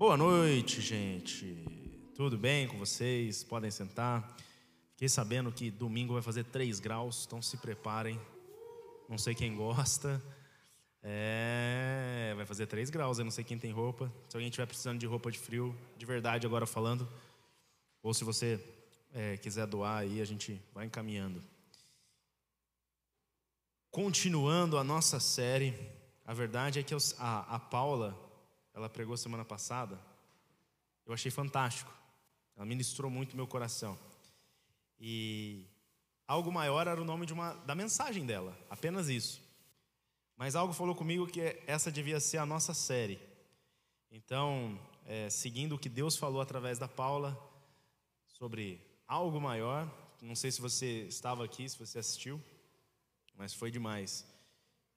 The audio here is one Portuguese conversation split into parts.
Boa noite, gente. Tudo bem com vocês? Podem sentar. Fiquei sabendo que domingo vai fazer 3 graus, então se preparem. Não sei quem gosta. É, vai fazer 3 graus, eu não sei quem tem roupa. Se alguém estiver precisando de roupa de frio, de verdade agora falando, ou se você é, quiser doar aí, a gente vai encaminhando. Continuando a nossa série, a verdade é que a, a Paula, ela pregou semana passada, eu achei fantástico. Ela ministrou muito meu coração. E algo maior era o nome de uma, da mensagem dela, apenas isso. Mas algo falou comigo que essa devia ser a nossa série. Então, é, seguindo o que Deus falou através da Paula sobre algo maior, não sei se você estava aqui, se você assistiu, mas foi demais.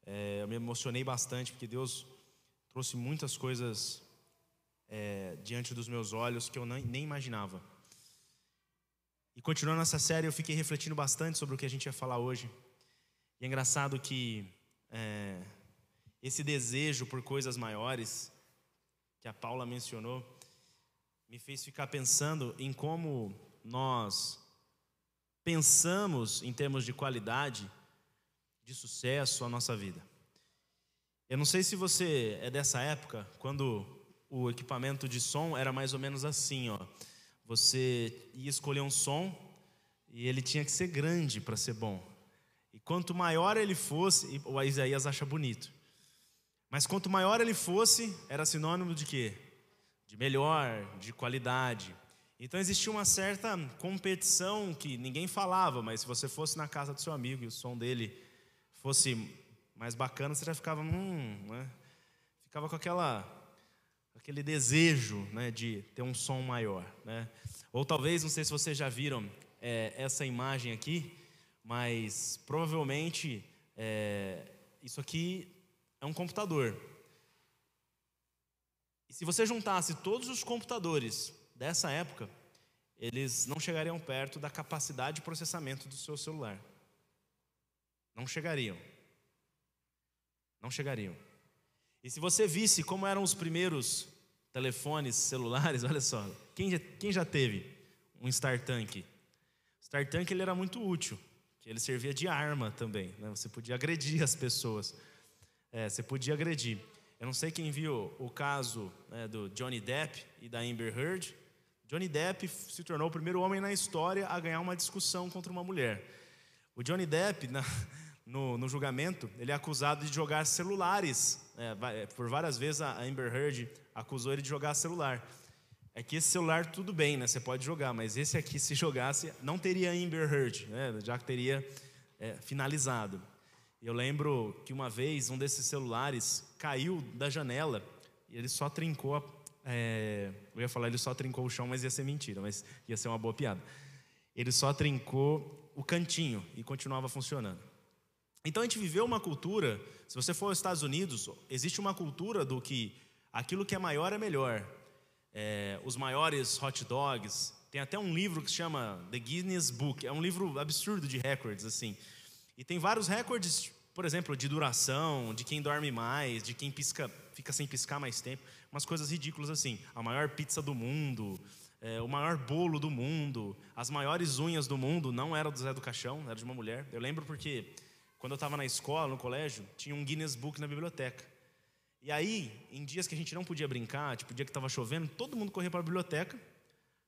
É, eu me emocionei bastante porque Deus trouxe muitas coisas é, diante dos meus olhos que eu nem, imaginava. E continuando essa série, eu fiquei refletindo bastante sobre o que a gente ia falar hoje. E é engraçado que é, esse desejo por coisas maiores, que a Paula mencionou, me fez ficar pensando em como nós pensamos em termos de qualidade de sucesso a nossa vida. Eu não sei se você é dessa época, quando o equipamento de som era mais ou menos assim, ó. Você ia escolher um som e ele tinha que ser grande para ser bom. E quanto maior ele fosse, o Isaías acha bonito. Mas quanto maior ele fosse, era sinônimo de quê? De melhor, de qualidade. Então existia uma certa competição que ninguém falava, mas se você fosse na casa do seu amigo e o som dele fosse mais bacana, você já ficava, hum, né? ficava com aquela, aquele desejo né, de ter um som maior. Né? Ou talvez, não sei se vocês já viram é, essa imagem aqui, mas provavelmente é, isso aqui é um computador. E se você juntasse todos os computadores dessa época, eles não chegariam perto da capacidade de processamento do seu celular. Não chegariam. Não chegariam. E se você visse como eram os primeiros telefones celulares, olha só, quem já, quem já teve um StarTank? O StarTank ele era muito útil, que ele servia de arma também, né? você podia agredir as pessoas, é, você podia agredir. Eu não sei quem viu o caso né, do Johnny Depp e da Amber Heard. Johnny Depp se tornou o primeiro homem na história a ganhar uma discussão contra uma mulher. O Johnny Depp, na, no, no, julgamento, ele é acusado de jogar celulares. É, por várias vezes a Amber Heard acusou ele de jogar celular. É que esse celular tudo bem, né? Você pode jogar, mas esse aqui, se jogasse, não teria Amber Heard, né? já que teria é, finalizado. Eu lembro que uma vez um desses celulares caiu da janela e ele só trincou. A, é, eu ia falar ele só trincou o chão, mas ia ser mentira, mas ia ser uma boa piada. Ele só trincou o cantinho e continuava funcionando. Então a gente viveu uma cultura, se você for aos Estados Unidos, existe uma cultura do que aquilo que é maior é melhor. É, os maiores hot dogs, tem até um livro que se chama The Guinness Book, é um livro absurdo de recordes, assim. E tem vários recordes, por exemplo, de duração, de quem dorme mais, de quem pisca, fica sem piscar mais tempo, umas coisas ridículas assim. A maior pizza do mundo, é, o maior bolo do mundo, as maiores unhas do mundo, não era do Zé do Caixão, era de uma mulher. Eu lembro porque quando eu estava na escola, no colégio, tinha um Guinness Book na biblioteca. E aí, em dias que a gente não podia brincar, tipo dia que estava chovendo, todo mundo corria para a biblioteca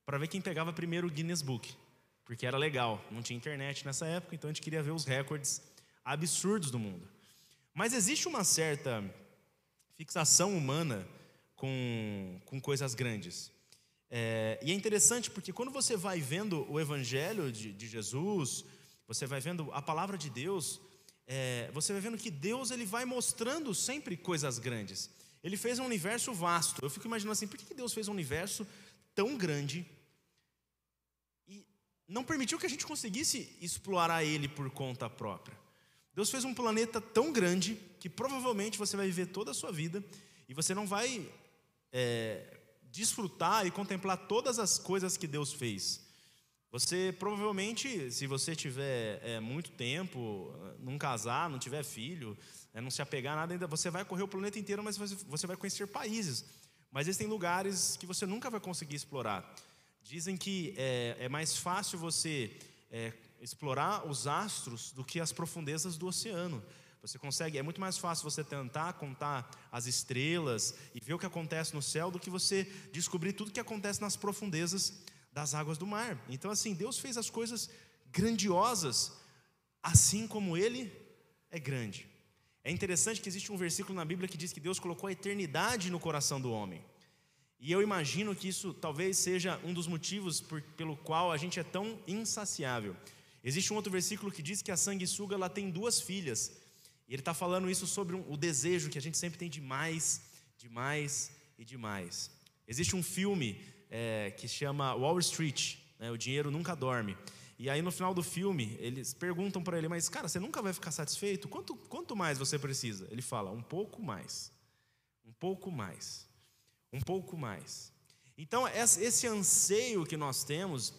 para ver quem pegava primeiro o Guinness Book, porque era legal. Não tinha internet nessa época, então a gente queria ver os recordes absurdos do mundo. Mas existe uma certa fixação humana com, com coisas grandes. É, e é interessante porque quando você vai vendo o Evangelho de, de Jesus, você vai vendo a palavra de Deus, é, você vai vendo que Deus ele vai mostrando sempre coisas grandes. Ele fez um universo vasto. Eu fico imaginando assim, por que Deus fez um universo tão grande e não permitiu que a gente conseguisse explorar ele por conta própria? Deus fez um planeta tão grande que provavelmente você vai viver toda a sua vida e você não vai é, desfrutar e contemplar todas as coisas que Deus fez. Você provavelmente, se você tiver é, muito tempo, não casar, não tiver filho, é, não se apegar a nada, ainda você vai correr o planeta inteiro, mas você vai conhecer países. Mas existem lugares que você nunca vai conseguir explorar. Dizem que é, é mais fácil você é, explorar os astros do que as profundezas do oceano. Você consegue, é muito mais fácil você tentar contar as estrelas e ver o que acontece no céu do que você descobrir tudo o que acontece nas profundezas das águas do mar. Então, assim, Deus fez as coisas grandiosas, assim como Ele é grande. É interessante que existe um versículo na Bíblia que diz que Deus colocou a eternidade no coração do homem. E eu imagino que isso talvez seja um dos motivos por, pelo qual a gente é tão insaciável. Existe um outro versículo que diz que a sanguessuga ela tem duas filhas. E ele está falando isso sobre um, o desejo que a gente sempre tem de mais, de mais e de mais. Existe um filme é, que chama Wall Street, né, O Dinheiro Nunca Dorme. E aí no final do filme, eles perguntam para ele, mas cara, você nunca vai ficar satisfeito? Quanto, quanto mais você precisa? Ele fala, um pouco mais. Um pouco mais. Um pouco mais. Então, esse anseio que nós temos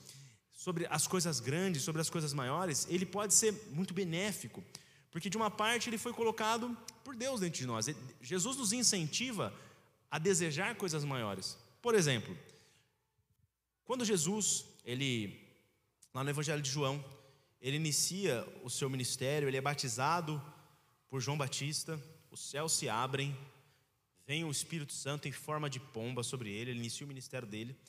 sobre as coisas grandes, sobre as coisas maiores, ele pode ser muito benéfico. Porque de uma parte ele foi colocado por Deus dentro de nós. Jesus nos incentiva a desejar coisas maiores. Por exemplo, quando Jesus, ele lá no Evangelho de João, ele inicia o seu ministério, ele é batizado por João Batista, os céus se abrem, vem o Espírito Santo em forma de pomba sobre ele, ele inicia o ministério dele.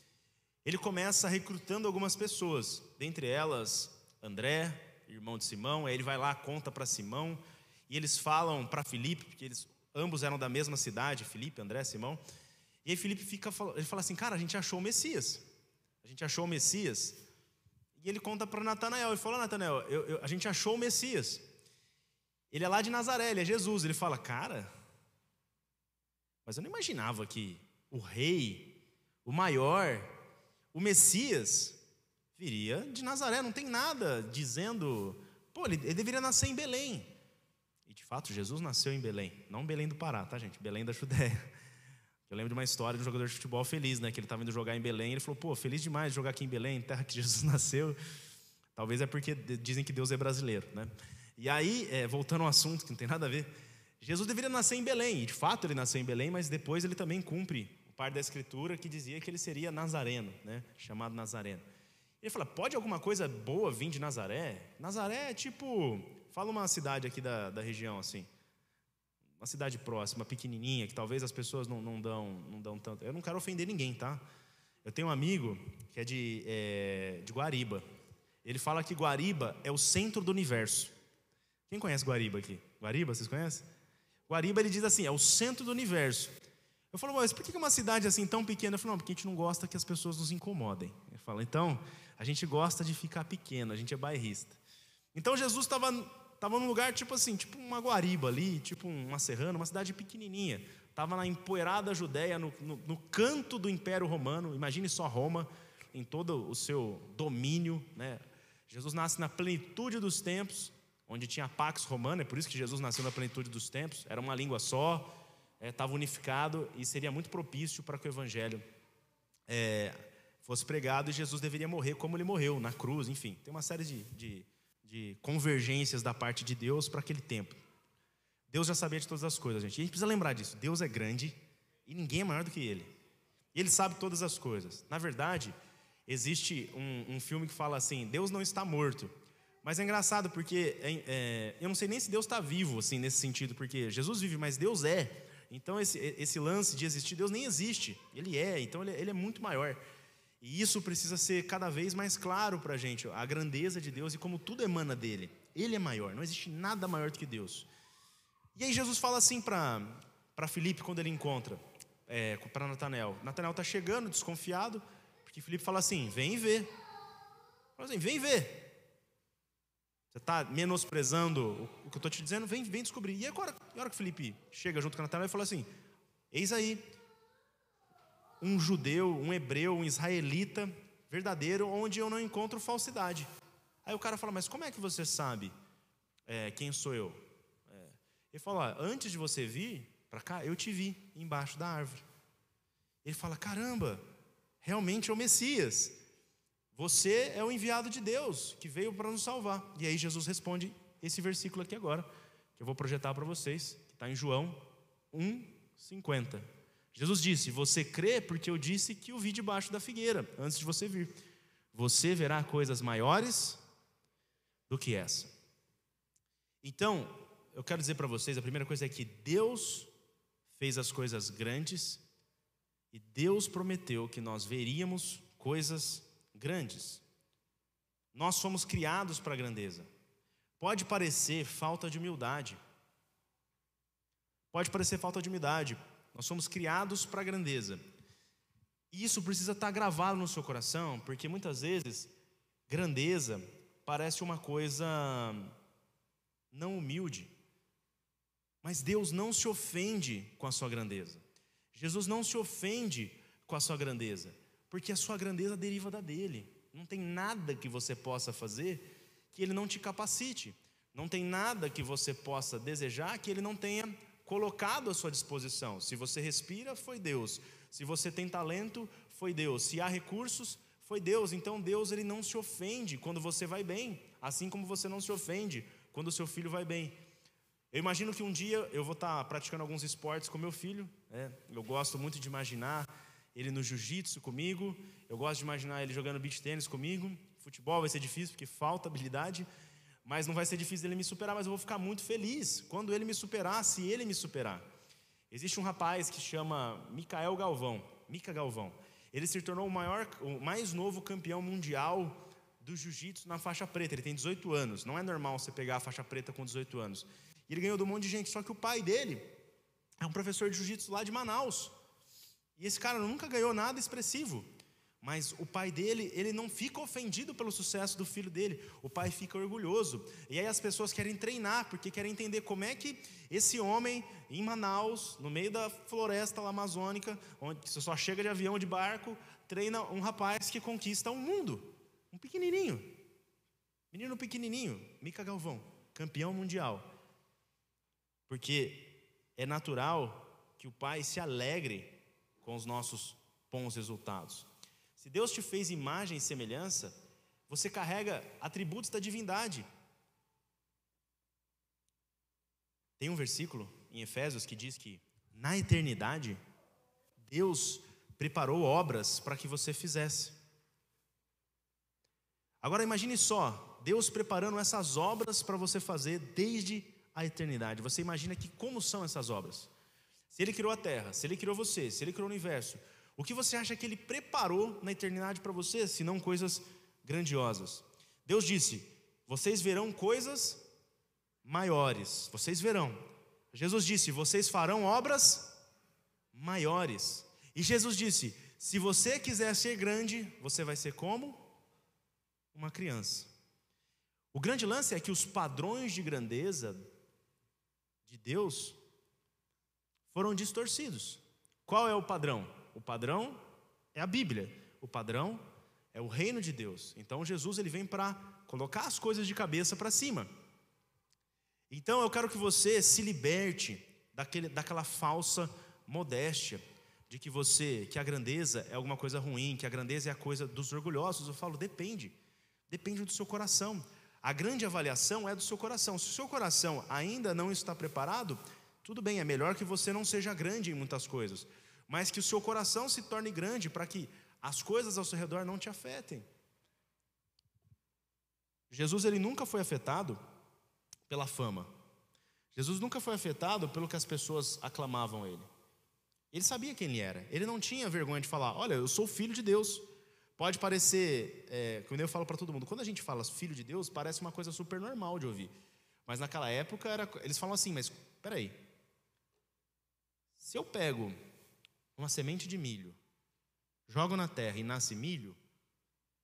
Ele começa recrutando algumas pessoas, dentre elas André, irmão de Simão, aí ele vai lá, conta para Simão, e eles falam para Filipe, porque eles ambos eram da mesma cidade, Filipe, André, Simão. E aí Filipe fica, ele fala assim: "Cara, a gente achou o Messias". A gente achou o Messias. E ele conta para Natanael. Ele falou: Natanael, eu, eu, a gente achou o Messias. Ele é lá de Nazaré, ele é Jesus. Ele fala: Cara, mas eu não imaginava que o rei, o maior, o Messias, viria de Nazaré. Não tem nada dizendo. Pô, ele, ele deveria nascer em Belém. E de fato, Jesus nasceu em Belém. Não Belém do Pará, tá, gente? Belém da Judéia. Eu lembro de uma história de um jogador de futebol feliz, né? Que ele estava indo jogar em Belém. Ele falou: pô, feliz demais de jogar aqui em Belém, terra que Jesus nasceu. Talvez é porque dizem que Deus é brasileiro, né? E aí, é, voltando ao assunto, que não tem nada a ver, Jesus deveria nascer em Belém, e de fato ele nasceu em Belém, mas depois ele também cumpre o par da Escritura que dizia que ele seria nazareno, né? chamado nazareno. Ele fala: pode alguma coisa boa vir de Nazaré? Nazaré é tipo, fala uma cidade aqui da, da região assim uma cidade próxima, pequenininha, que talvez as pessoas não, não, dão, não dão tanto. Eu não quero ofender ninguém, tá? Eu tenho um amigo que é de, é, de Guariba. Ele fala que Guariba é o centro do universo. Quem conhece Guariba aqui? Guariba, vocês conhecem? Guariba, ele diz assim, é o centro do universo. Eu falo, mas por que uma cidade assim tão pequena? Eu falo, não, porque a gente não gosta que as pessoas nos incomodem. Ele fala, então, a gente gosta de ficar pequeno, a gente é bairrista. Então Jesus estava Estava num lugar tipo assim, tipo uma Guariba ali, tipo uma Serrana, uma cidade pequenininha. Estava na empoeirada Judéia, no, no, no, canto do Império Romano. Imagine só Roma, em todo o seu domínio. Né? Jesus nasce na plenitude dos tempos, onde tinha Pax Romana, é por isso que Jesus nasceu na plenitude dos tempos. Era uma língua só, estava é, unificado e seria muito propício para que o Evangelho é, fosse pregado e Jesus deveria morrer como ele morreu, na cruz, enfim. Tem uma série de, de de convergências da parte de Deus para aquele tempo. Deus já sabia de todas as coisas, gente. E a gente precisa lembrar disso. Deus é grande e ninguém é maior do que Ele. Ele sabe todas as coisas. Na verdade, existe um, um filme que fala assim: Deus não está morto. Mas é engraçado porque é, é, eu não sei nem se Deus está vivo, assim, nesse sentido, porque Jesus vive, mas Deus é. Então, esse, esse lance de existir, Deus nem existe. Ele é, então ele, ele é muito maior. E isso precisa ser cada vez mais claro para a gente, a grandeza de Deus e como tudo emana dele. Ele é maior, não existe nada maior do que Deus. E aí Jesus fala assim para Felipe quando ele encontra, é, para Natanael. Natanael está chegando, desconfiado, porque Felipe fala assim: vem ver. Fala assim: vem ver. Você está menosprezando o que eu estou te dizendo? Vem, vem descobrir. E agora, a hora que Felipe chega junto com Natanael e fala assim: eis aí, um judeu, um hebreu, um israelita verdadeiro, onde eu não encontro falsidade. Aí o cara fala, mas como é que você sabe é, quem sou eu? É. Ele fala, antes de você vir para cá, eu te vi embaixo da árvore. Ele fala, caramba, realmente é o Messias. Você é o enviado de Deus que veio para nos salvar. E aí Jesus responde esse versículo aqui agora, que eu vou projetar para vocês, que está em João 1, 50. Jesus disse: Você crê porque eu disse que o vi debaixo da figueira, antes de você vir. Você verá coisas maiores do que essa. Então, eu quero dizer para vocês: a primeira coisa é que Deus fez as coisas grandes e Deus prometeu que nós veríamos coisas grandes. Nós somos criados para a grandeza. Pode parecer falta de humildade. Pode parecer falta de humildade. Nós somos criados para a grandeza. E isso precisa estar gravado no seu coração, porque muitas vezes grandeza parece uma coisa não humilde. Mas Deus não se ofende com a sua grandeza. Jesus não se ofende com a sua grandeza, porque a sua grandeza deriva da dele. Não tem nada que você possa fazer que ele não te capacite. Não tem nada que você possa desejar que ele não tenha colocado à sua disposição. Se você respira, foi Deus. Se você tem talento, foi Deus. Se há recursos, foi Deus. Então Deus ele não se ofende quando você vai bem, assim como você não se ofende quando o seu filho vai bem. Eu imagino que um dia eu vou estar praticando alguns esportes com meu filho. Né? Eu gosto muito de imaginar ele no jiu-jitsu comigo. Eu gosto de imaginar ele jogando beach tênis comigo. Futebol vai ser difícil porque falta habilidade, mas não vai ser difícil ele me superar. Mas eu vou ficar muito feliz quando ele me superar, se ele me superar. Existe um rapaz que chama Micael Galvão, Mica Galvão. Ele se tornou o maior, o mais novo campeão mundial do jiu-jitsu na faixa preta. Ele tem 18 anos. Não é normal você pegar a faixa preta com 18 anos. E ele ganhou de um monte de gente, só que o pai dele é um professor de jiu-jitsu lá de Manaus. E esse cara nunca ganhou nada expressivo. Mas o pai dele, ele não fica ofendido pelo sucesso do filho dele. O pai fica orgulhoso. E aí as pessoas querem treinar, porque querem entender como é que esse homem em Manaus, no meio da floresta amazônica, onde você só chega de avião de barco, treina um rapaz que conquista o um mundo. Um pequenininho. Menino pequenininho, Mica Galvão, campeão mundial. Porque é natural que o pai se alegre com os nossos bons resultados. Se Deus te fez imagem e semelhança, você carrega atributos da divindade. Tem um versículo em Efésios que diz que na eternidade Deus preparou obras para que você fizesse. Agora imagine só, Deus preparando essas obras para você fazer desde a eternidade. Você imagina que como são essas obras? Se ele criou a terra, se ele criou você, se ele criou o universo, o que você acha que ele preparou na eternidade para você, se não coisas grandiosas? Deus disse: "Vocês verão coisas maiores, vocês verão". Jesus disse: "Vocês farão obras maiores". E Jesus disse: "Se você quiser ser grande, você vai ser como uma criança". O grande lance é que os padrões de grandeza de Deus foram distorcidos. Qual é o padrão? O padrão é a Bíblia. O padrão é o reino de Deus. Então Jesus ele vem para colocar as coisas de cabeça para cima. Então eu quero que você se liberte daquele, daquela falsa modéstia de que você, que a grandeza é alguma coisa ruim, que a grandeza é a coisa dos orgulhosos. Eu falo, depende. Depende do seu coração. A grande avaliação é do seu coração. Se o seu coração ainda não está preparado, tudo bem, é melhor que você não seja grande em muitas coisas, mas que o seu coração se torne grande para que as coisas ao seu redor não te afetem. Jesus ele nunca foi afetado pela fama. Jesus nunca foi afetado pelo que as pessoas aclamavam ele. Ele sabia quem ele era. Ele não tinha vergonha de falar: Olha, eu sou filho de Deus. Pode parecer, é, como eu falo para todo mundo, quando a gente fala filho de Deus, parece uma coisa super normal de ouvir. Mas naquela época, era, eles falam assim: mas peraí, se eu pego uma semente de milho, jogo na terra e nasce milho,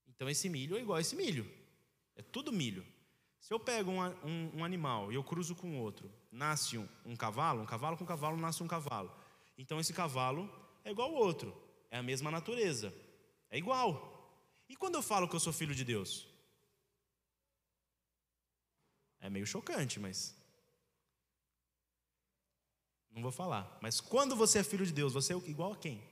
então esse milho é igual a esse milho, é tudo milho. Se eu pego um, um, um animal e eu cruzo com outro, nasce um, um cavalo, um cavalo com cavalo nasce um cavalo. Então esse cavalo é igual ao outro, é a mesma natureza. É igual. E quando eu falo que eu sou filho de Deus? É meio chocante, mas. Não vou falar. Mas quando você é filho de Deus, você é igual a quem?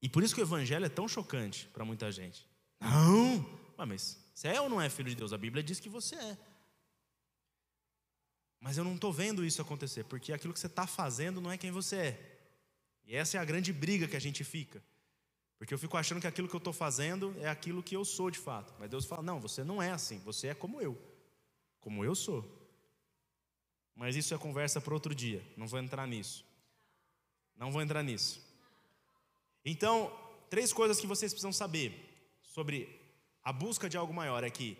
E por isso que o evangelho é tão chocante para muita gente. Não! mas você é ou não é filho de Deus? A Bíblia diz que você é. Mas eu não estou vendo isso acontecer, porque aquilo que você está fazendo não é quem você é. E essa é a grande briga que a gente fica. Porque eu fico achando que aquilo que eu estou fazendo é aquilo que eu sou de fato. Mas Deus fala: não, você não é assim, você é como eu. Como eu sou. Mas isso é conversa para outro dia, não vou entrar nisso. Não vou entrar nisso. Então, três coisas que vocês precisam saber sobre a busca de algo maior é que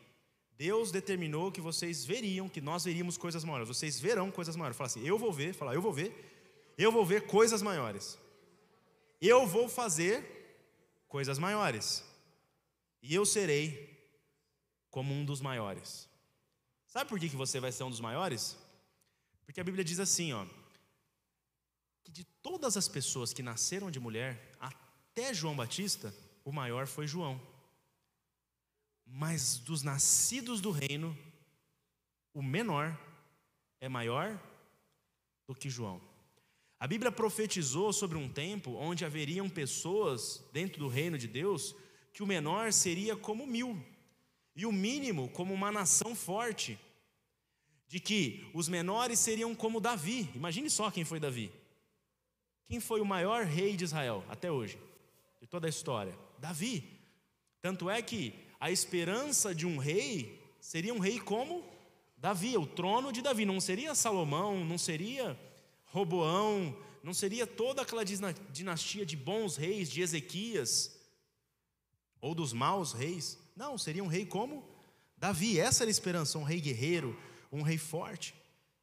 Deus determinou que vocês veriam, que nós veríamos coisas maiores. Vocês verão coisas maiores. Fala assim: eu vou ver, fala, eu vou ver, eu vou ver coisas maiores. Eu vou fazer coisas maiores. E eu serei como um dos maiores. Sabe por que, que você vai ser um dos maiores? Porque a Bíblia diz assim, ó, que de todas as pessoas que nasceram de mulher, até João Batista, o maior foi João. Mas dos nascidos do reino, o menor é maior do que João. A Bíblia profetizou sobre um tempo onde haveriam pessoas dentro do reino de Deus que o menor seria como mil, e o mínimo como uma nação forte, de que os menores seriam como Davi. Imagine só quem foi Davi. Quem foi o maior rei de Israel até hoje, de toda a história? Davi. Tanto é que a esperança de um rei seria um rei como Davi, o trono de Davi. Não seria Salomão, não seria Roboão, não seria toda aquela dinastia de bons reis, de Ezequias, ou dos maus reis. Não, seria um rei como Davi. Essa era a esperança, um rei guerreiro, um rei forte.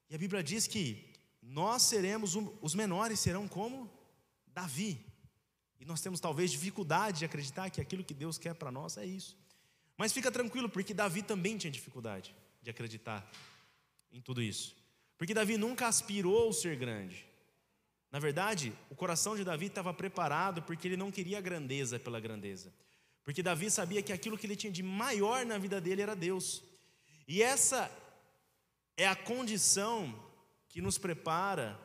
E a Bíblia diz que nós seremos, os menores serão como Davi. E nós temos talvez dificuldade de acreditar que aquilo que Deus quer para nós é isso. Mas fica tranquilo, porque Davi também tinha dificuldade de acreditar em tudo isso. Porque Davi nunca aspirou ser grande. Na verdade, o coração de Davi estava preparado porque ele não queria grandeza pela grandeza. Porque Davi sabia que aquilo que ele tinha de maior na vida dele era Deus. E essa é a condição que nos prepara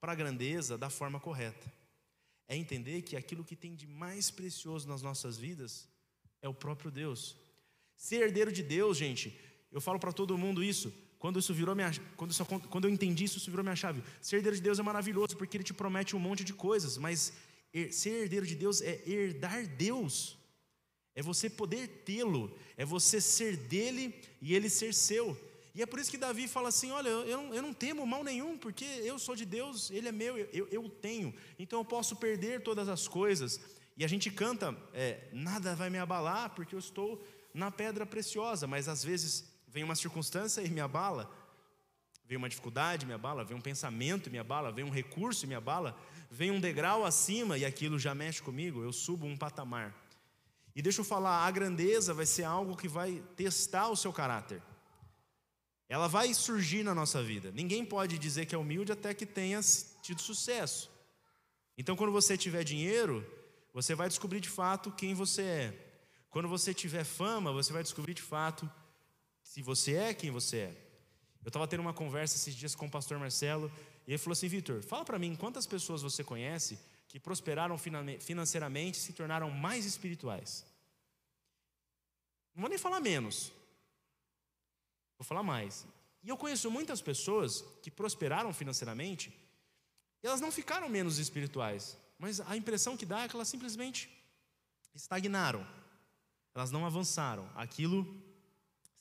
para a grandeza da forma correta. É entender que aquilo que tem de mais precioso nas nossas vidas é o próprio Deus. Ser herdeiro de Deus, gente, eu falo para todo mundo isso. Quando isso virou minha, quando, isso, quando eu entendi isso, isso virou minha chave. Ser herdeiro de Deus é maravilhoso porque ele te promete um monte de coisas, mas ser herdeiro de Deus é herdar Deus. É você poder tê-lo, é você ser dele e ele ser seu. E é por isso que Davi fala assim: Olha, eu não, eu não temo mal nenhum, porque eu sou de Deus, ele é meu, eu, eu tenho, então eu posso perder todas as coisas. E a gente canta, é, nada vai me abalar, porque eu estou na pedra preciosa, mas às vezes vem uma circunstância e me abala, vem uma dificuldade, me abala, vem um pensamento, me abala, vem um recurso, me abala, vem um degrau acima e aquilo já mexe comigo, eu subo um patamar. E deixa eu falar, a grandeza vai ser algo que vai testar o seu caráter. Ela vai surgir na nossa vida. Ninguém pode dizer que é humilde até que tenha tido sucesso. Então, quando você tiver dinheiro, você vai descobrir de fato quem você é. Quando você tiver fama, você vai descobrir de fato se você é quem você é. Eu estava tendo uma conversa esses dias com o pastor Marcelo e ele falou assim: Vitor, fala para mim quantas pessoas você conhece que prosperaram financeiramente se tornaram mais espirituais. Não vou nem falar menos, vou falar mais. E eu conheço muitas pessoas que prosperaram financeiramente e elas não ficaram menos espirituais. Mas a impressão que dá é que elas simplesmente estagnaram. Elas não avançaram. Aquilo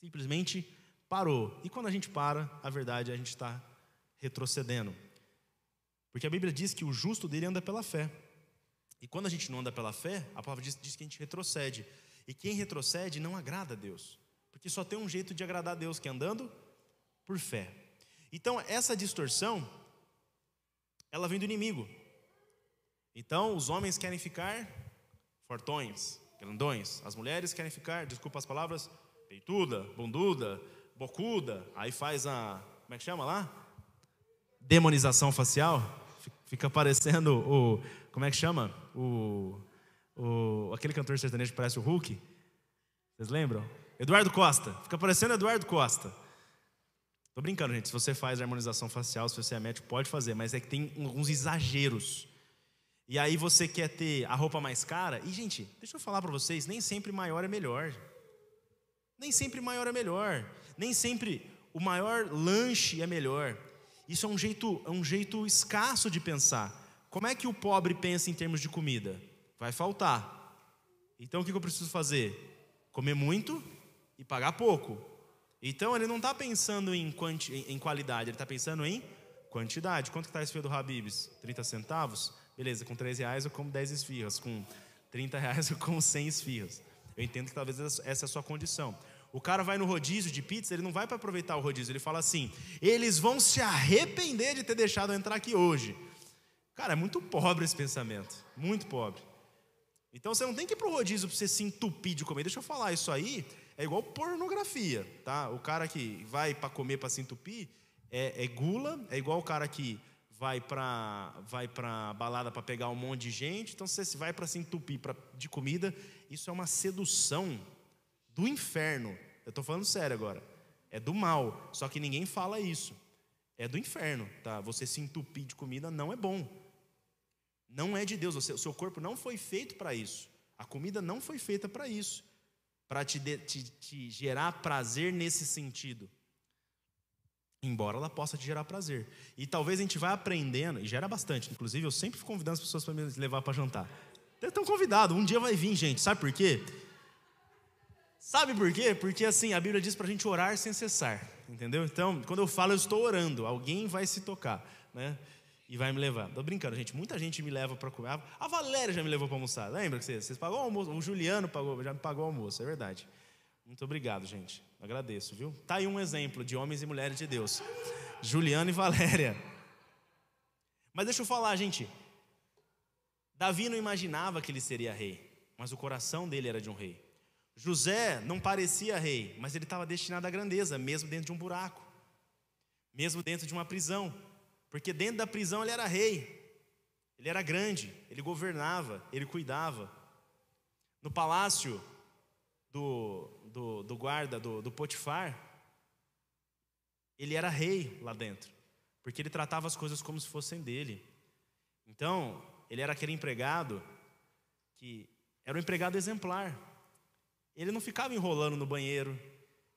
simplesmente parou. E quando a gente para, a verdade é a gente está retrocedendo. Porque a Bíblia diz que o justo dele anda pela fé. E quando a gente não anda pela fé, a palavra diz, diz que a gente retrocede. E quem retrocede não agrada a Deus. Porque só tem um jeito de agradar a Deus, que é andando por fé. Então, essa distorção, ela vem do inimigo. Então, os homens querem ficar fortões, grandões. As mulheres querem ficar, desculpa as palavras, peituda, bunduda, bocuda. Aí faz a, como é que chama lá? Demonização facial. Fica parecendo o, como é que chama? O, o aquele cantor sertanejo que parece o Hulk. Vocês lembram? Eduardo Costa. Fica parecendo Eduardo Costa. Tô brincando, gente. Se você faz harmonização facial, se você é médico, pode fazer, mas é que tem alguns exageros. E aí você quer ter a roupa mais cara. E, gente, deixa eu falar para vocês: nem sempre maior é melhor. Nem sempre maior é melhor. Nem sempre o maior lanche é melhor. Isso é um jeito, é um jeito escasso de pensar. Como é que o pobre pensa em termos de comida? Vai faltar. Então o que eu preciso fazer? Comer muito e pagar pouco. Então ele não está pensando em, quanti, em, em, qualidade, ele está pensando em quantidade. Quanto está esse fio do Habibs? 30 centavos? Beleza, com 3 reais eu como 10 esfirras, com 30 reais eu como 100 esfirras. Eu entendo que talvez essa é a sua condição. O cara vai no rodízio de pizza, ele não vai para aproveitar o rodízio, ele fala assim: eles vão se arrepender de ter deixado eu entrar aqui hoje. Cara, é muito pobre esse pensamento, muito pobre. Então você não tem que ir para o rodízio para você se entupir de comer. Deixa eu falar, isso aí é igual pornografia, tá? O cara que vai para comer para se entupir é, é, gula, é igual o cara que vai para vai para balada para pegar um monte de gente. Então você vai para se entupir pra, de comida, isso é uma sedução do inferno. Eu estou falando sério agora. É do mal. Só que ninguém fala isso. É do inferno, tá? Você se entupir de comida não é bom. Não é de Deus. O seu corpo não foi feito para isso. A comida não foi feita para isso. Para te, te, te gerar prazer nesse sentido. Embora ela possa te gerar prazer. E talvez a gente vá aprendendo, e gera bastante. Inclusive, eu sempre fico convidando as pessoas para me levar para jantar. Estão convidados, um dia vai vir, gente. Sabe por quê? Sabe por quê? Porque assim, a Bíblia diz para a gente orar sem cessar, entendeu? Então, quando eu falo, eu estou orando, alguém vai se tocar, né? E vai me levar. Tô brincando, gente. Muita gente me leva para comer. A Valéria já me levou para almoçar. Lembra vocês, vocês pagou o almoço? O Juliano pagou, já me pagou o almoço, é verdade. Muito obrigado, gente. Agradeço, viu? Tá aí um exemplo de homens e mulheres de Deus. Juliano e Valéria. Mas deixa eu falar, gente. Davi não imaginava que ele seria rei, mas o coração dele era de um rei. José não parecia rei, mas ele estava destinado à grandeza, mesmo dentro de um buraco, mesmo dentro de uma prisão, porque dentro da prisão ele era rei, ele era grande, ele governava, ele cuidava. No palácio do, do, do guarda, do, do Potifar, ele era rei lá dentro, porque ele tratava as coisas como se fossem dele. Então, ele era aquele empregado que era um empregado exemplar. Ele não ficava enrolando no banheiro,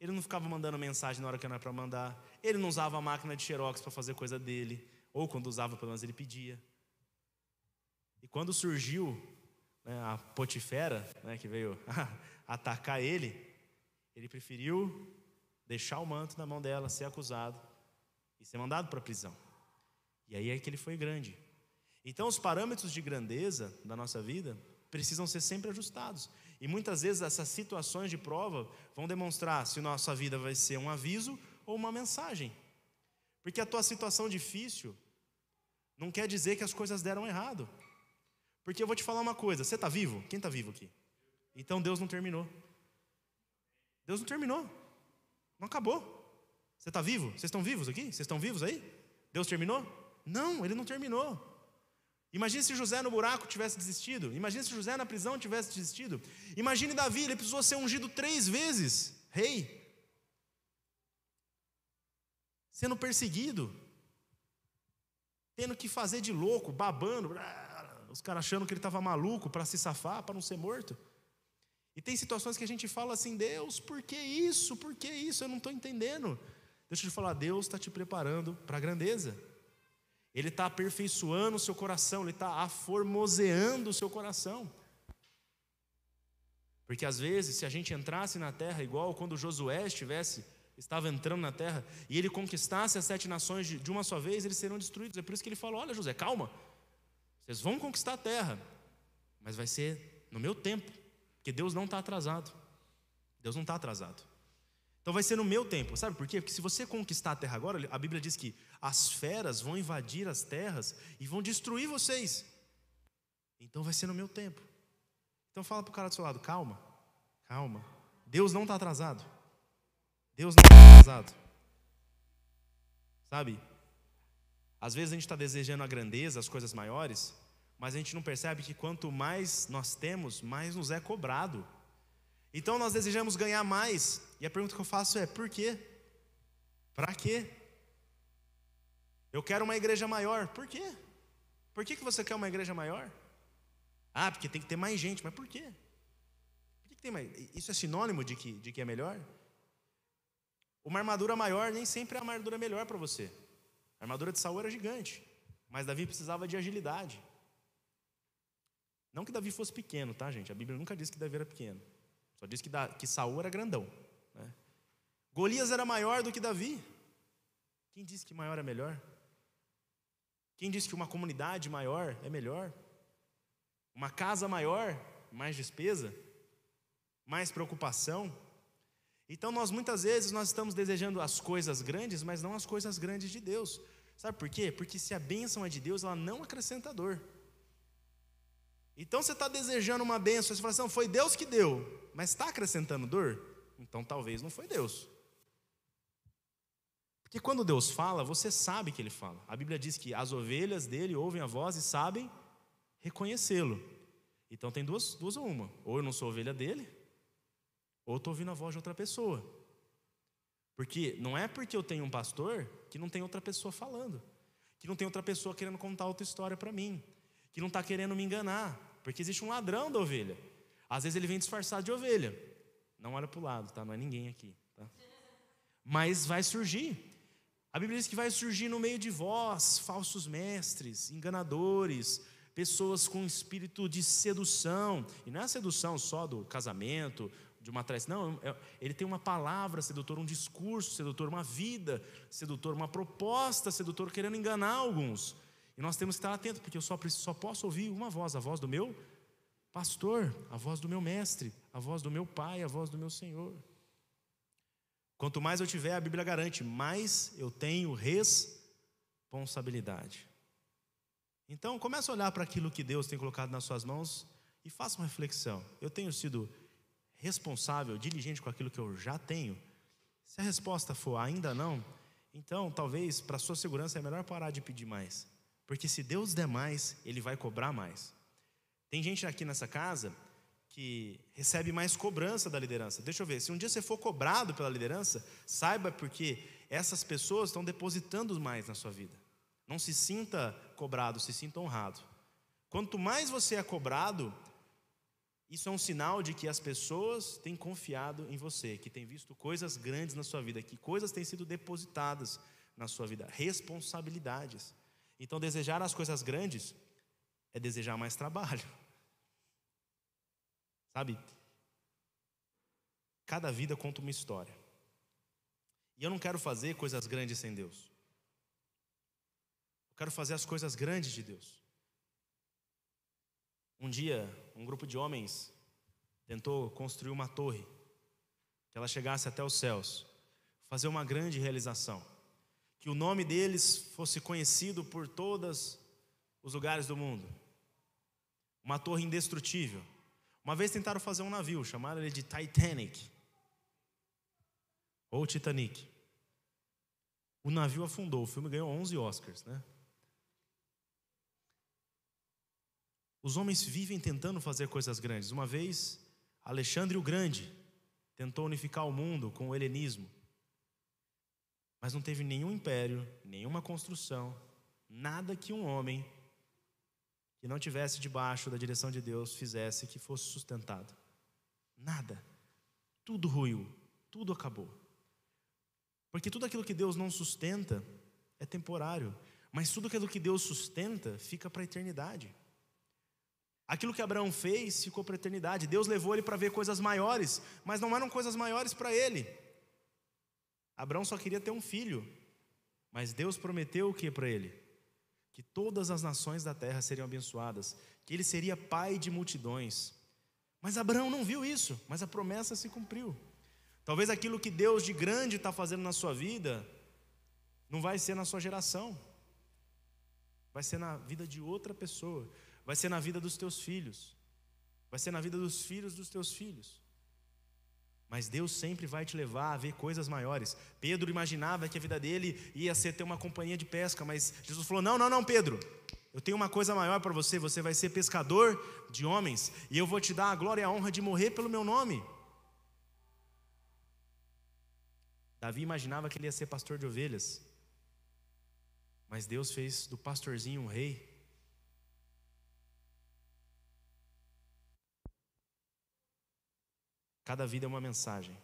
ele não ficava mandando mensagem na hora que não era para mandar, ele não usava a máquina de xerox para fazer coisa dele, ou quando usava, pelo menos ele pedia. E quando surgiu né, a Potifera, né, que veio atacar ele, ele preferiu deixar o manto na mão dela, ser acusado e ser mandado para a prisão. E aí é que ele foi grande. Então, os parâmetros de grandeza da nossa vida precisam ser sempre ajustados. E muitas vezes essas situações de prova vão demonstrar se nossa vida vai ser um aviso ou uma mensagem. Porque a tua situação difícil não quer dizer que as coisas deram errado. Porque eu vou te falar uma coisa: você está vivo? Quem está vivo aqui? Então Deus não terminou. Deus não terminou. Não acabou. Você está vivo? Vocês estão vivos aqui? Vocês estão vivos aí? Deus terminou? Não, ele não terminou. Imagine se José no buraco tivesse desistido. Imagine se José na prisão tivesse desistido. Imagine Davi, ele precisou ser ungido três vezes, rei. Sendo perseguido. Tendo que fazer de louco, babando. Os caras achando que ele estava maluco para se safar, para não ser morto. E tem situações que a gente fala assim: Deus, por que isso? Por que isso? Eu não estou entendendo. Deixa eu te falar, Deus está te preparando para a grandeza. Ele está aperfeiçoando o seu coração, ele está aformoseando o seu coração. Porque às vezes, se a gente entrasse na terra igual quando Josué estivesse, estava entrando na terra, e ele conquistasse as sete nações de, uma só vez, eles serão destruídos. É por isso que ele falou: Olha, José, calma, vocês vão conquistar a terra, mas vai ser no meu tempo, porque Deus não está atrasado. Deus não está atrasado. Então vai ser no meu tempo, sabe por quê? Porque se você conquistar a terra agora, a Bíblia diz que as feras vão invadir as terras e vão destruir vocês. Então vai ser no meu tempo. Então fala para o cara do seu lado, calma, calma. Deus não está atrasado. Deus não está atrasado. Sabe? Às vezes a gente está desejando a grandeza, as coisas maiores, mas a gente não percebe que quanto mais nós temos, mais nos é cobrado. Então nós desejamos ganhar mais. E a pergunta que eu faço é: por quê? Para quê? Eu quero uma igreja maior. Por quê? Por que, que você quer uma igreja maior? Ah, porque tem que ter mais gente. Mas por quê? Por que, que tem mais? Isso é sinônimo de que, de que é melhor? Uma armadura maior nem sempre é a armadura melhor para você. A armadura de Saul era gigante, mas Davi precisava de agilidade. Não que Davi fosse pequeno, tá, gente? A Bíblia nunca diz que Davi era pequeno. Só diz que, da, que Saul era grandão. Golias era maior do que Davi. Quem disse que maior é melhor? Quem disse que uma comunidade maior é melhor? Uma casa maior, mais despesa, mais preocupação. Então nós muitas vezes nós estamos desejando as coisas grandes, mas não as coisas grandes de Deus. Sabe por quê? Porque se a bênção é de Deus, ela não acrescenta dor. Então você está desejando uma bênção, você fala assim, foi Deus que deu, mas está acrescentando dor? Então talvez não foi Deus. Porque quando Deus fala, você sabe que Ele fala. A Bíblia diz que as ovelhas dele ouvem a voz e sabem reconhecê-lo. Então tem duas, duas ou uma. Ou eu não sou ovelha dele, ou estou ouvindo a voz de outra pessoa. Porque não é porque eu tenho um pastor que não tem outra pessoa falando, que não tem outra pessoa querendo contar outra história para mim que não está querendo me enganar, porque existe um ladrão da ovelha. Às vezes ele vem disfarçado de ovelha. Não olha para o lado, tá? Não é ninguém aqui. Tá? Mas vai surgir. A Bíblia diz que vai surgir no meio de vós falsos mestres, enganadores, pessoas com espírito de sedução. E não é a sedução só do casamento, de uma traição. Não, é, ele tem uma palavra sedutora, um discurso sedutor, uma vida sedutora, uma proposta sedutora, querendo enganar alguns. E nós temos que estar atentos, porque eu só, só posso ouvir uma voz, a voz do meu pastor, a voz do meu mestre, a voz do meu pai, a voz do meu Senhor. Quanto mais eu tiver, a Bíblia garante, mais eu tenho responsabilidade. Então, comece a olhar para aquilo que Deus tem colocado nas suas mãos e faça uma reflexão. Eu tenho sido responsável, diligente com aquilo que eu já tenho? Se a resposta for ainda não, então talvez para sua segurança é melhor parar de pedir mais. Porque se Deus der mais, Ele vai cobrar mais. Tem gente aqui nessa casa que recebe mais cobrança da liderança. Deixa eu ver, se um dia você for cobrado pela liderança, saiba porque essas pessoas estão depositando mais na sua vida. Não se sinta cobrado, se sinta honrado. Quanto mais você é cobrado, isso é um sinal de que as pessoas têm confiado em você, que têm visto coisas grandes na sua vida, que coisas têm sido depositadas na sua vida, responsabilidades. Então, desejar as coisas grandes é desejar mais trabalho. Sabe? Cada vida conta uma história. E eu não quero fazer coisas grandes sem Deus. Eu quero fazer as coisas grandes de Deus. Um dia, um grupo de homens tentou construir uma torre que ela chegasse até os céus, fazer uma grande realização que o nome deles fosse conhecido por todos os lugares do mundo. Uma torre indestrutível. Uma vez tentaram fazer um navio, chamaram ele de Titanic. Ou Titanic. O navio afundou, o filme ganhou 11 Oscars, né? Os homens vivem tentando fazer coisas grandes. Uma vez, Alexandre o Grande tentou unificar o mundo com o helenismo. Mas não teve nenhum império, nenhuma construção, nada que um homem que não tivesse debaixo da direção de Deus fizesse que fosse sustentado. Nada. Tudo ruiu, tudo acabou. Porque tudo aquilo que Deus não sustenta é temporário, mas tudo aquilo que Deus sustenta fica para a eternidade. Aquilo que Abraão fez ficou para a eternidade. Deus levou ele para ver coisas maiores, mas não eram coisas maiores para ele. Abraão só queria ter um filho, mas Deus prometeu o que para ele? Que todas as nações da terra seriam abençoadas, que ele seria pai de multidões. Mas Abraão não viu isso, mas a promessa se cumpriu. Talvez aquilo que Deus de grande está fazendo na sua vida, não vai ser na sua geração, vai ser na vida de outra pessoa, vai ser na vida dos teus filhos, vai ser na vida dos filhos dos teus filhos. Mas Deus sempre vai te levar a ver coisas maiores. Pedro imaginava que a vida dele ia ser ter uma companhia de pesca, mas Jesus falou: Não, não, não, Pedro. Eu tenho uma coisa maior para você. Você vai ser pescador de homens, e eu vou te dar a glória e a honra de morrer pelo meu nome. Davi imaginava que ele ia ser pastor de ovelhas, mas Deus fez do pastorzinho um rei. Cada vida é uma mensagem.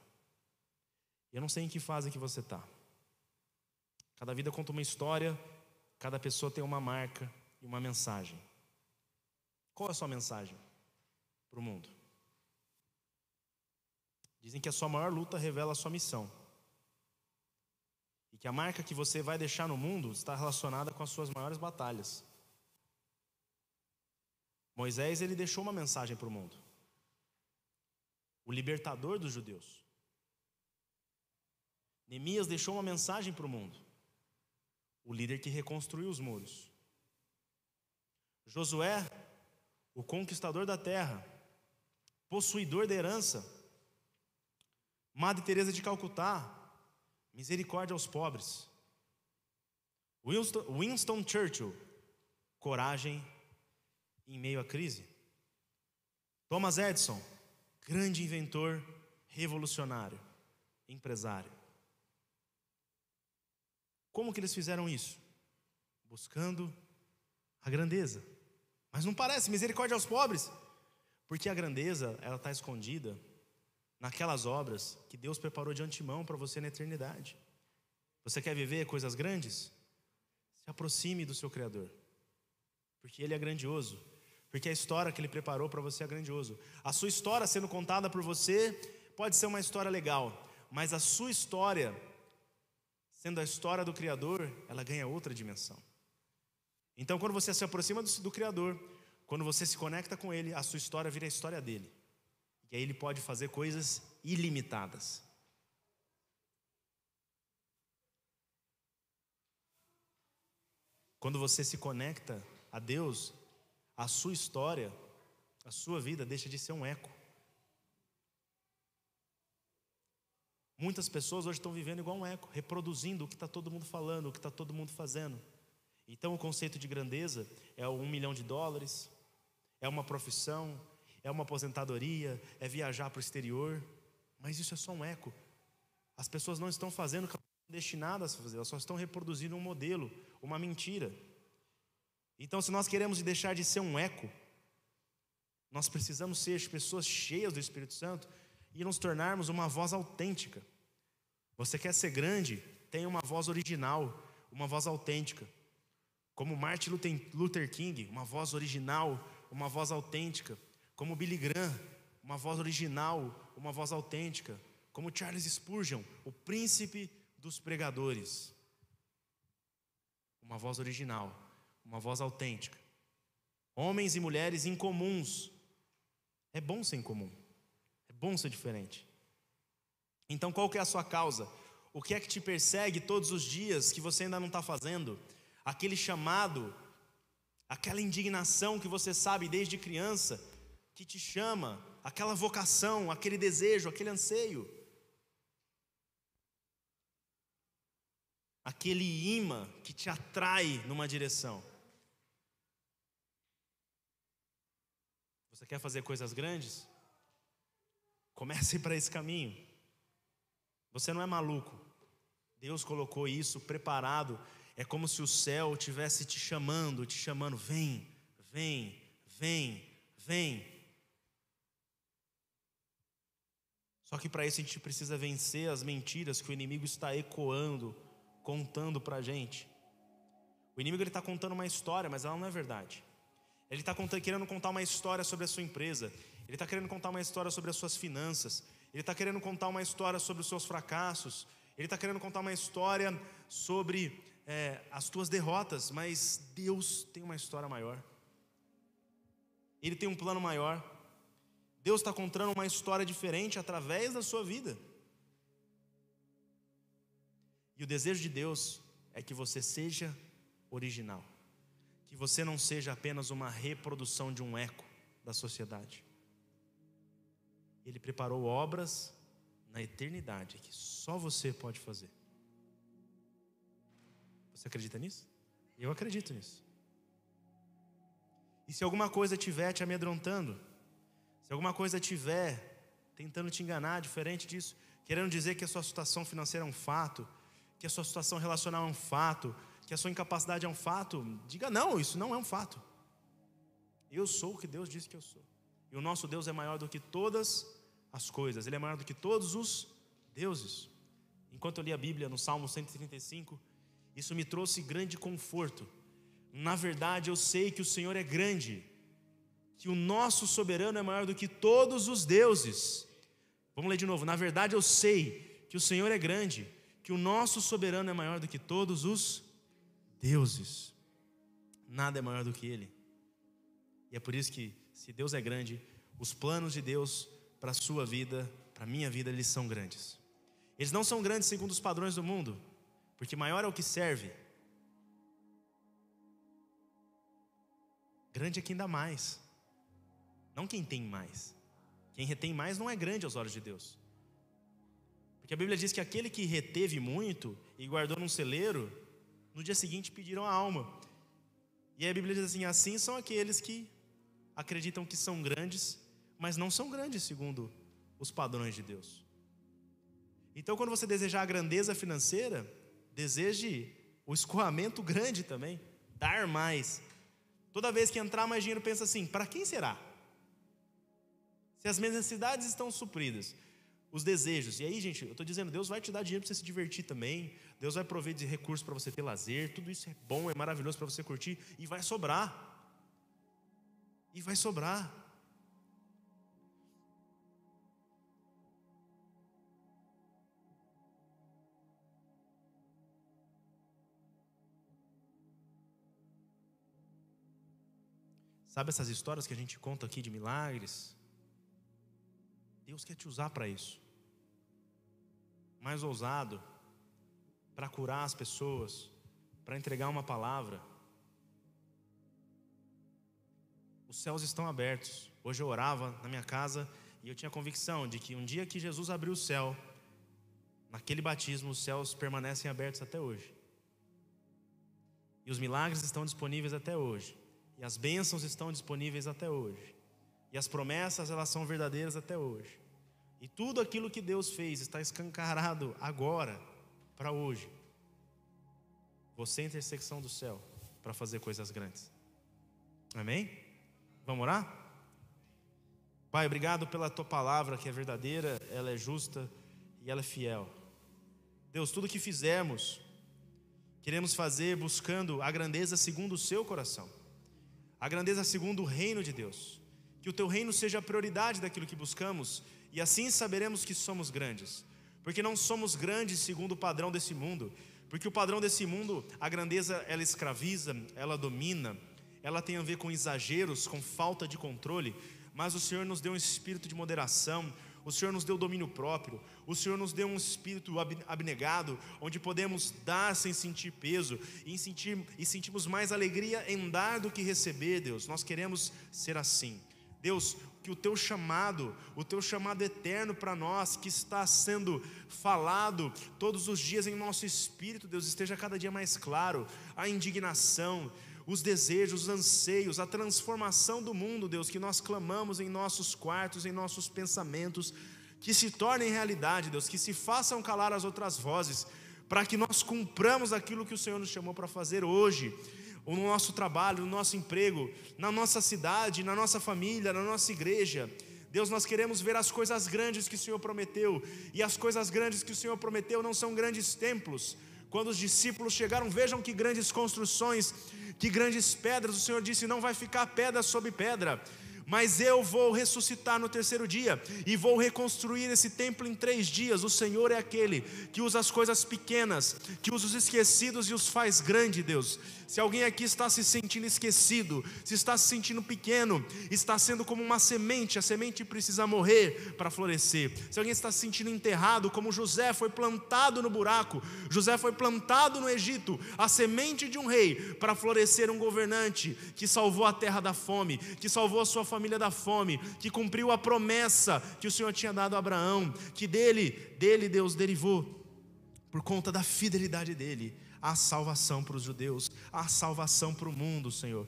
Eu não sei em que fase que você está. Cada vida conta uma história, cada pessoa tem uma marca e uma mensagem. Qual é a sua mensagem para o mundo? Dizem que a sua maior luta revela a sua missão. E que a marca que você vai deixar no mundo está relacionada com as suas maiores batalhas. Moisés ele deixou uma mensagem para o mundo. O libertador dos judeus. Neemias deixou uma mensagem para o mundo. O líder que reconstruiu os muros. Josué, o conquistador da terra, possuidor da herança. Madre Teresa de Calcutá, misericórdia aos pobres. Winston, Winston Churchill, coragem em meio à crise. Thomas Edison, grande inventor, revolucionário, empresário. Como que eles fizeram isso? Buscando a grandeza. Mas não parece misericórdia aos pobres, porque a grandeza ela está escondida naquelas obras que Deus preparou de antemão para você na eternidade. Você quer viver coisas grandes? Se aproxime do seu Criador, porque Ele é grandioso, porque a história que Ele preparou para você é grandioso. A sua história sendo contada por você pode ser uma história legal, mas a sua história sendo a história do Criador, ela ganha outra dimensão. Então, quando você se aproxima do, do, Criador, quando você se conecta com Ele, a sua história vira a história dele. E aí Ele pode fazer coisas ilimitadas. Quando você se conecta a Deus, a sua história, a sua vida deixa de ser um eco. Muitas pessoas hoje estão vivendo igual um eco, reproduzindo o que está todo mundo falando, o que está todo mundo fazendo. Então, o conceito de grandeza é um milhão de dólares, é uma profissão, é uma aposentadoria, é viajar para o exterior. Mas isso é só um eco. As pessoas não estão fazendo o que estão destinadas a fazer, elas só estão reproduzindo um modelo, uma mentira. Então, se nós queremos deixar de ser um eco, nós precisamos ser pessoas cheias do Espírito Santo e nos tornarmos uma voz autêntica. Você quer ser grande? Tenha uma voz original, uma voz autêntica. Como Martin Luther King, uma voz original, uma voz autêntica. Como Billy Graham, uma voz original, uma voz autêntica. Como Charles Spurgeon, o príncipe dos pregadores. Uma voz original, uma voz autêntica. Homens e mulheres incomuns. É bom ser incomum bom ser diferente. Então, qual que é a sua causa? O que é que te persegue todos os dias que você ainda não está fazendo? Aquele chamado, aquela indignação que você sabe desde criança, que te chama, aquela vocação, aquele desejo, aquele anseio. Aquele imã que te atrai numa direção. Você quer fazer coisas grandes? Comece para esse caminho. Você não é maluco. Deus colocou isso preparado. É como se o céu tivesse te chamando, te chamando, vem, vem, vem, vem. Só que para isso a gente precisa vencer as mentiras que o inimigo está ecoando, contando para a gente. O inimigo está contando uma história, mas ela não é verdade. Ele está querendo contar uma história sobre a sua empresa. Ele está querendo contar uma história sobre as suas finanças. Ele está querendo contar uma história sobre os seus fracassos. Ele está querendo contar uma história sobre é, as tuas derrotas. Mas Deus tem uma história maior. Ele tem um plano maior. Deus está contando uma história diferente através da sua vida. E o desejo de Deus é que você seja original, que você não seja apenas uma reprodução de um eco da sociedade. Ele preparou obras na eternidade que só você pode fazer. Você acredita nisso? Eu acredito nisso. E se alguma coisa estiver te amedrontando, se alguma coisa estiver tentando te enganar, diferente disso, querendo dizer que a sua situação financeira é um fato, que a sua situação relacional é um fato, que a sua incapacidade é um fato, diga não, isso não é um fato. Eu sou o que Deus disse que eu sou. E o nosso Deus é maior do que todas as coisas, Ele é maior do que todos os deuses. enquanto eu li a Bíblia no Salmo 135, isso me trouxe grande conforto. Na verdade, eu sei que o Senhor é grande, que o nosso soberano é maior do que todos os deuses. Vamos ler de novo. Na verdade, eu sei que o Senhor é grande, que o nosso soberano é maior do que todos os deuses. Nada é maior do que Ele. E é por isso que, se Deus é grande, os planos de Deus para a sua vida, para a minha vida, eles são grandes. Eles não são grandes segundo os padrões do mundo, porque maior é o que serve. Grande é quem dá mais, não quem tem mais. Quem retém mais não é grande aos olhos de Deus. Porque a Bíblia diz que aquele que reteve muito e guardou num celeiro, no dia seguinte pediram a alma. E aí a Bíblia diz assim: assim são aqueles que acreditam que são grandes, mas não são grandes segundo os padrões de Deus. Então, quando você desejar a grandeza financeira, deseje o escoamento grande também, dar mais. Toda vez que entrar mais dinheiro, pensa assim: para quem será? Se as minhas necessidades estão supridas, os desejos. E aí, gente, eu estou dizendo, Deus vai te dar dinheiro para você se divertir também. Deus vai prover de recursos para você ter lazer. Tudo isso é bom, é maravilhoso para você curtir. E vai sobrar. E vai sobrar. Sabe essas histórias que a gente conta aqui de milagres? Deus quer te usar para isso. Mais ousado, para curar as pessoas, para entregar uma palavra. Os céus estão abertos. Hoje eu orava na minha casa e eu tinha a convicção de que um dia que Jesus abriu o céu, naquele batismo os céus permanecem abertos até hoje. E os milagres estão disponíveis até hoje. E as bênçãos estão disponíveis até hoje. E as promessas, elas são verdadeiras até hoje. E tudo aquilo que Deus fez está escancarado agora, para hoje. Você é intersecção do céu para fazer coisas grandes. Amém? Vamos orar? Pai, obrigado pela tua palavra que é verdadeira, ela é justa e ela é fiel. Deus, tudo que fizermos, queremos fazer buscando a grandeza segundo o seu coração a grandeza segundo o reino de Deus. Que o teu reino seja a prioridade daquilo que buscamos, e assim saberemos que somos grandes. Porque não somos grandes segundo o padrão desse mundo, porque o padrão desse mundo, a grandeza ela escraviza, ela domina, ela tem a ver com exageros, com falta de controle, mas o Senhor nos deu um espírito de moderação, o Senhor nos deu domínio próprio, o Senhor nos deu um espírito abnegado, onde podemos dar sem sentir peso e, sentir, e sentimos mais alegria em dar do que receber, Deus. Nós queremos ser assim. Deus, que o teu chamado, o teu chamado eterno para nós, que está sendo falado todos os dias em nosso espírito, Deus, esteja cada dia mais claro. A indignação, os desejos, os anseios, a transformação do mundo, Deus, que nós clamamos em nossos quartos, em nossos pensamentos, que se tornem realidade, Deus, que se façam calar as outras vozes, para que nós cumpramos aquilo que o Senhor nos chamou para fazer hoje, ou no nosso trabalho, no nosso emprego, na nossa cidade, na nossa família, na nossa igreja. Deus, nós queremos ver as coisas grandes que o Senhor prometeu, e as coisas grandes que o Senhor prometeu não são grandes templos. Quando os discípulos chegaram, vejam que grandes construções que grandes pedras, o Senhor disse: não vai ficar pedra sobre pedra, mas eu vou ressuscitar no terceiro dia e vou reconstruir esse templo em três dias. O Senhor é aquele que usa as coisas pequenas, que usa os esquecidos e os faz grande, Deus. Se alguém aqui está se sentindo esquecido, se está se sentindo pequeno, está sendo como uma semente, a semente precisa morrer para florescer. Se alguém está se sentindo enterrado, como José foi plantado no buraco, José foi plantado no Egito, a semente de um rei para florescer um governante que salvou a terra da fome, que salvou a sua família da fome, que cumpriu a promessa que o Senhor tinha dado a Abraão, que dele, dele Deus derivou por conta da fidelidade dele Há salvação para os judeus, há salvação para o mundo, Senhor.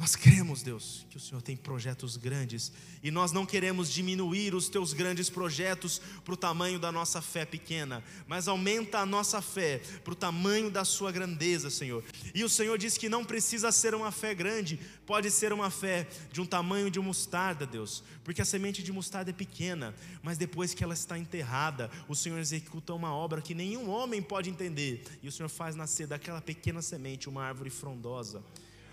Nós cremos, Deus, que o Senhor tem projetos grandes e nós não queremos diminuir os teus grandes projetos para o tamanho da nossa fé pequena, mas aumenta a nossa fé para o tamanho da sua grandeza, Senhor. E o Senhor diz que não precisa ser uma fé grande, pode ser uma fé de um tamanho de mostarda, Deus, porque a semente de mostarda é pequena, mas depois que ela está enterrada, o Senhor executa uma obra que nenhum homem pode entender, e o Senhor faz nascer daquela pequena semente uma árvore frondosa.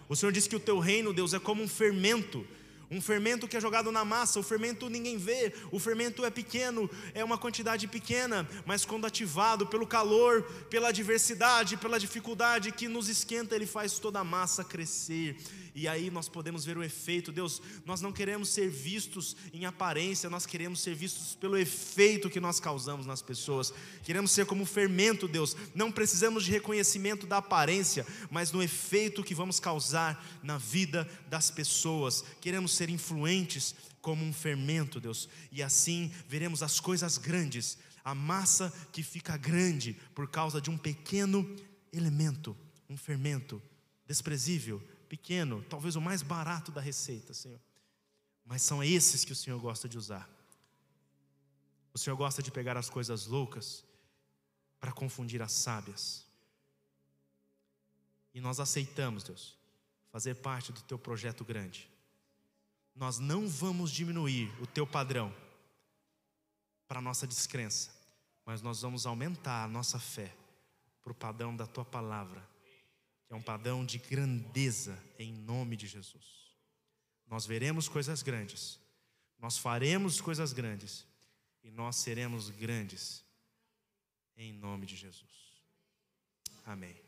O Senhor diz que o teu reino, Deus, é como um fermento. Um fermento que é jogado na massa, o fermento ninguém vê, o fermento é pequeno, é uma quantidade pequena, mas quando ativado pelo calor, pela adversidade, pela dificuldade que nos esquenta, ele faz toda a massa crescer e aí nós podemos ver o efeito. Deus, nós não queremos ser vistos em aparência, nós queremos ser vistos pelo efeito que nós causamos nas pessoas. Queremos ser como fermento, Deus. Não precisamos de reconhecimento da aparência, mas no efeito que vamos causar na vida das pessoas. Queremos ser influentes como um fermento, Deus, e assim veremos as coisas grandes, a massa que fica grande por causa de um pequeno elemento, um fermento desprezível, pequeno, talvez o mais barato da receita, Senhor. Mas são esses que o Senhor gosta de usar. O Senhor gosta de pegar as coisas loucas para confundir as sábias. E nós aceitamos, Deus, fazer parte do teu projeto grande. Nós não vamos diminuir o teu padrão para a nossa descrença, mas nós vamos aumentar a nossa fé para o padrão da tua palavra que é um padrão de grandeza em nome de Jesus. Nós veremos coisas grandes, nós faremos coisas grandes e nós seremos grandes em nome de Jesus. Amém.